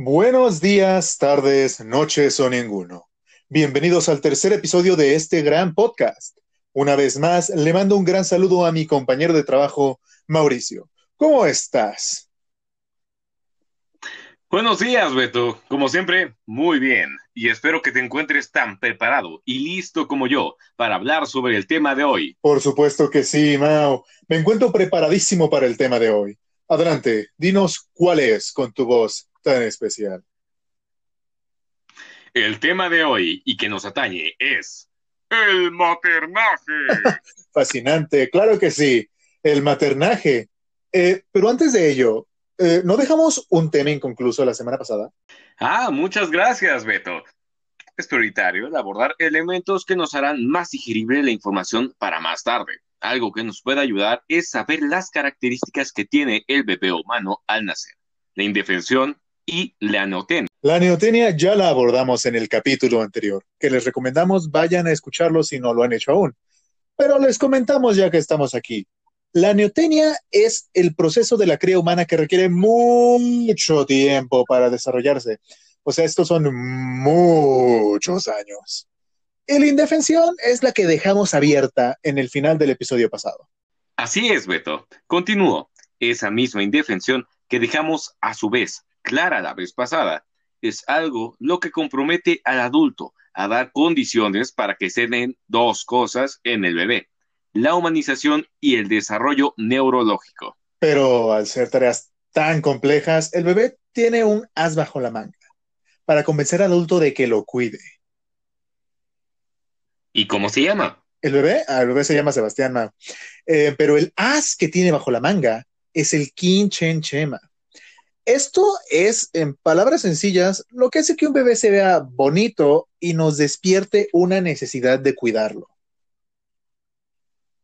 Buenos días, tardes, noches o ninguno. Bienvenidos al tercer episodio de este gran podcast. Una vez más, le mando un gran saludo a mi compañero de trabajo, Mauricio. ¿Cómo estás? Buenos días, Beto. Como siempre, muy bien. Y espero que te encuentres tan preparado y listo como yo para hablar sobre el tema de hoy. Por supuesto que sí, Mao. Me encuentro preparadísimo para el tema de hoy. Adelante, dinos cuál es con tu voz tan especial. El tema de hoy y que nos atañe es el maternaje. Fascinante, claro que sí, el maternaje. Eh, pero antes de ello, eh, ¿no dejamos un tema inconcluso la semana pasada? Ah, muchas gracias, Beto. Es prioritario el abordar elementos que nos harán más digerible la información para más tarde. Algo que nos puede ayudar es saber las características que tiene el bebé humano al nacer. La indefensión, y la neotenia. La neotenia ya la abordamos en el capítulo anterior, que les recomendamos vayan a escucharlo si no lo han hecho aún. Pero les comentamos ya que estamos aquí. La neotenia es el proceso de la cría humana que requiere mucho tiempo para desarrollarse. O sea, estos son muchos años. Y la indefensión es la que dejamos abierta en el final del episodio pasado. Así es, Beto. Continúo. Esa misma indefensión que dejamos a su vez clara la vez pasada, es algo lo que compromete al adulto a dar condiciones para que se den dos cosas en el bebé, la humanización y el desarrollo neurológico. Pero al ser tareas tan complejas, el bebé tiene un as bajo la manga para convencer al adulto de que lo cuide. ¿Y cómo se llama? El bebé, ah, el bebé se llama Sebastián eh, pero el as que tiene bajo la manga es el Chen Chema. Esto es, en palabras sencillas, lo que hace que un bebé se vea bonito y nos despierte una necesidad de cuidarlo.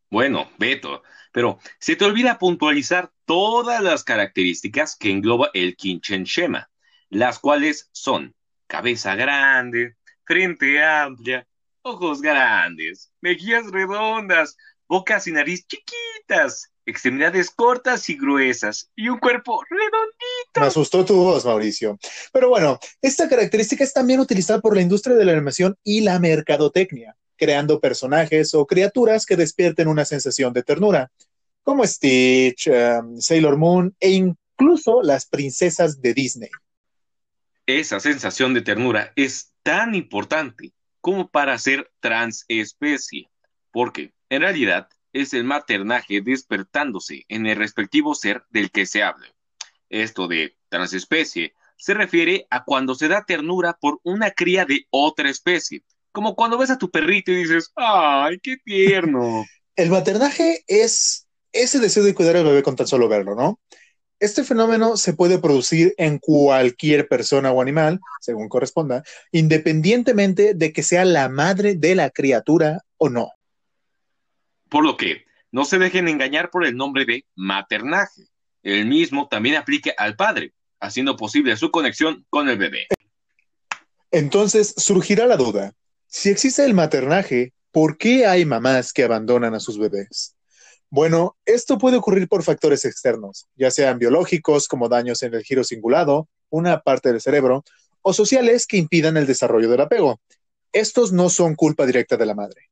Bueno, Beto, pero se te olvida puntualizar todas las características que engloba el Kinchen Shema, las cuales son cabeza grande, frente amplia, ojos grandes, mejillas redondas, bocas y nariz chiquitas, extremidades cortas y gruesas y un cuerpo redondito. Me asustó tu voz, Mauricio. Pero bueno, esta característica es también utilizada por la industria de la animación y la mercadotecnia, creando personajes o criaturas que despierten una sensación de ternura, como Stitch, um, Sailor Moon e incluso las princesas de Disney. Esa sensación de ternura es tan importante como para ser transespecie, porque en realidad es el maternaje despertándose en el respectivo ser del que se hable. Esto de transespecie se refiere a cuando se da ternura por una cría de otra especie, como cuando ves a tu perrito y dices, ¡ay, qué tierno! el maternaje es ese deseo de cuidar al bebé con tan solo verlo, ¿no? Este fenómeno se puede producir en cualquier persona o animal, según corresponda, independientemente de que sea la madre de la criatura o no. Por lo que no se dejen engañar por el nombre de maternaje. El mismo también aplica al padre, haciendo posible su conexión con el bebé. Entonces surgirá la duda, si existe el maternaje, ¿por qué hay mamás que abandonan a sus bebés? Bueno, esto puede ocurrir por factores externos, ya sean biológicos como daños en el giro cingulado, una parte del cerebro, o sociales que impidan el desarrollo del apego. Estos no son culpa directa de la madre.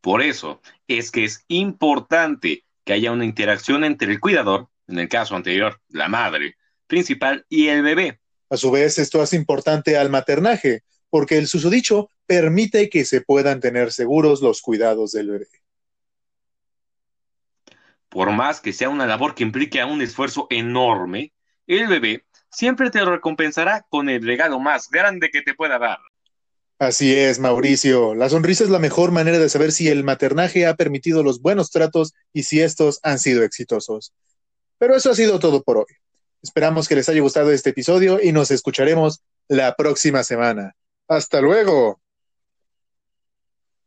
Por eso es que es importante que haya una interacción entre el cuidador, en el caso anterior, la madre principal, y el bebé. A su vez, esto es importante al maternaje, porque el susodicho permite que se puedan tener seguros los cuidados del bebé. Por más que sea una labor que implique un esfuerzo enorme, el bebé siempre te recompensará con el regalo más grande que te pueda dar. Así es, Mauricio. La sonrisa es la mejor manera de saber si el maternaje ha permitido los buenos tratos y si estos han sido exitosos. Pero eso ha sido todo por hoy. Esperamos que les haya gustado este episodio y nos escucharemos la próxima semana. Hasta luego.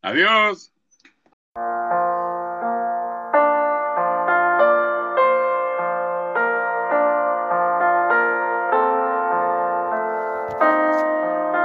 Adiós.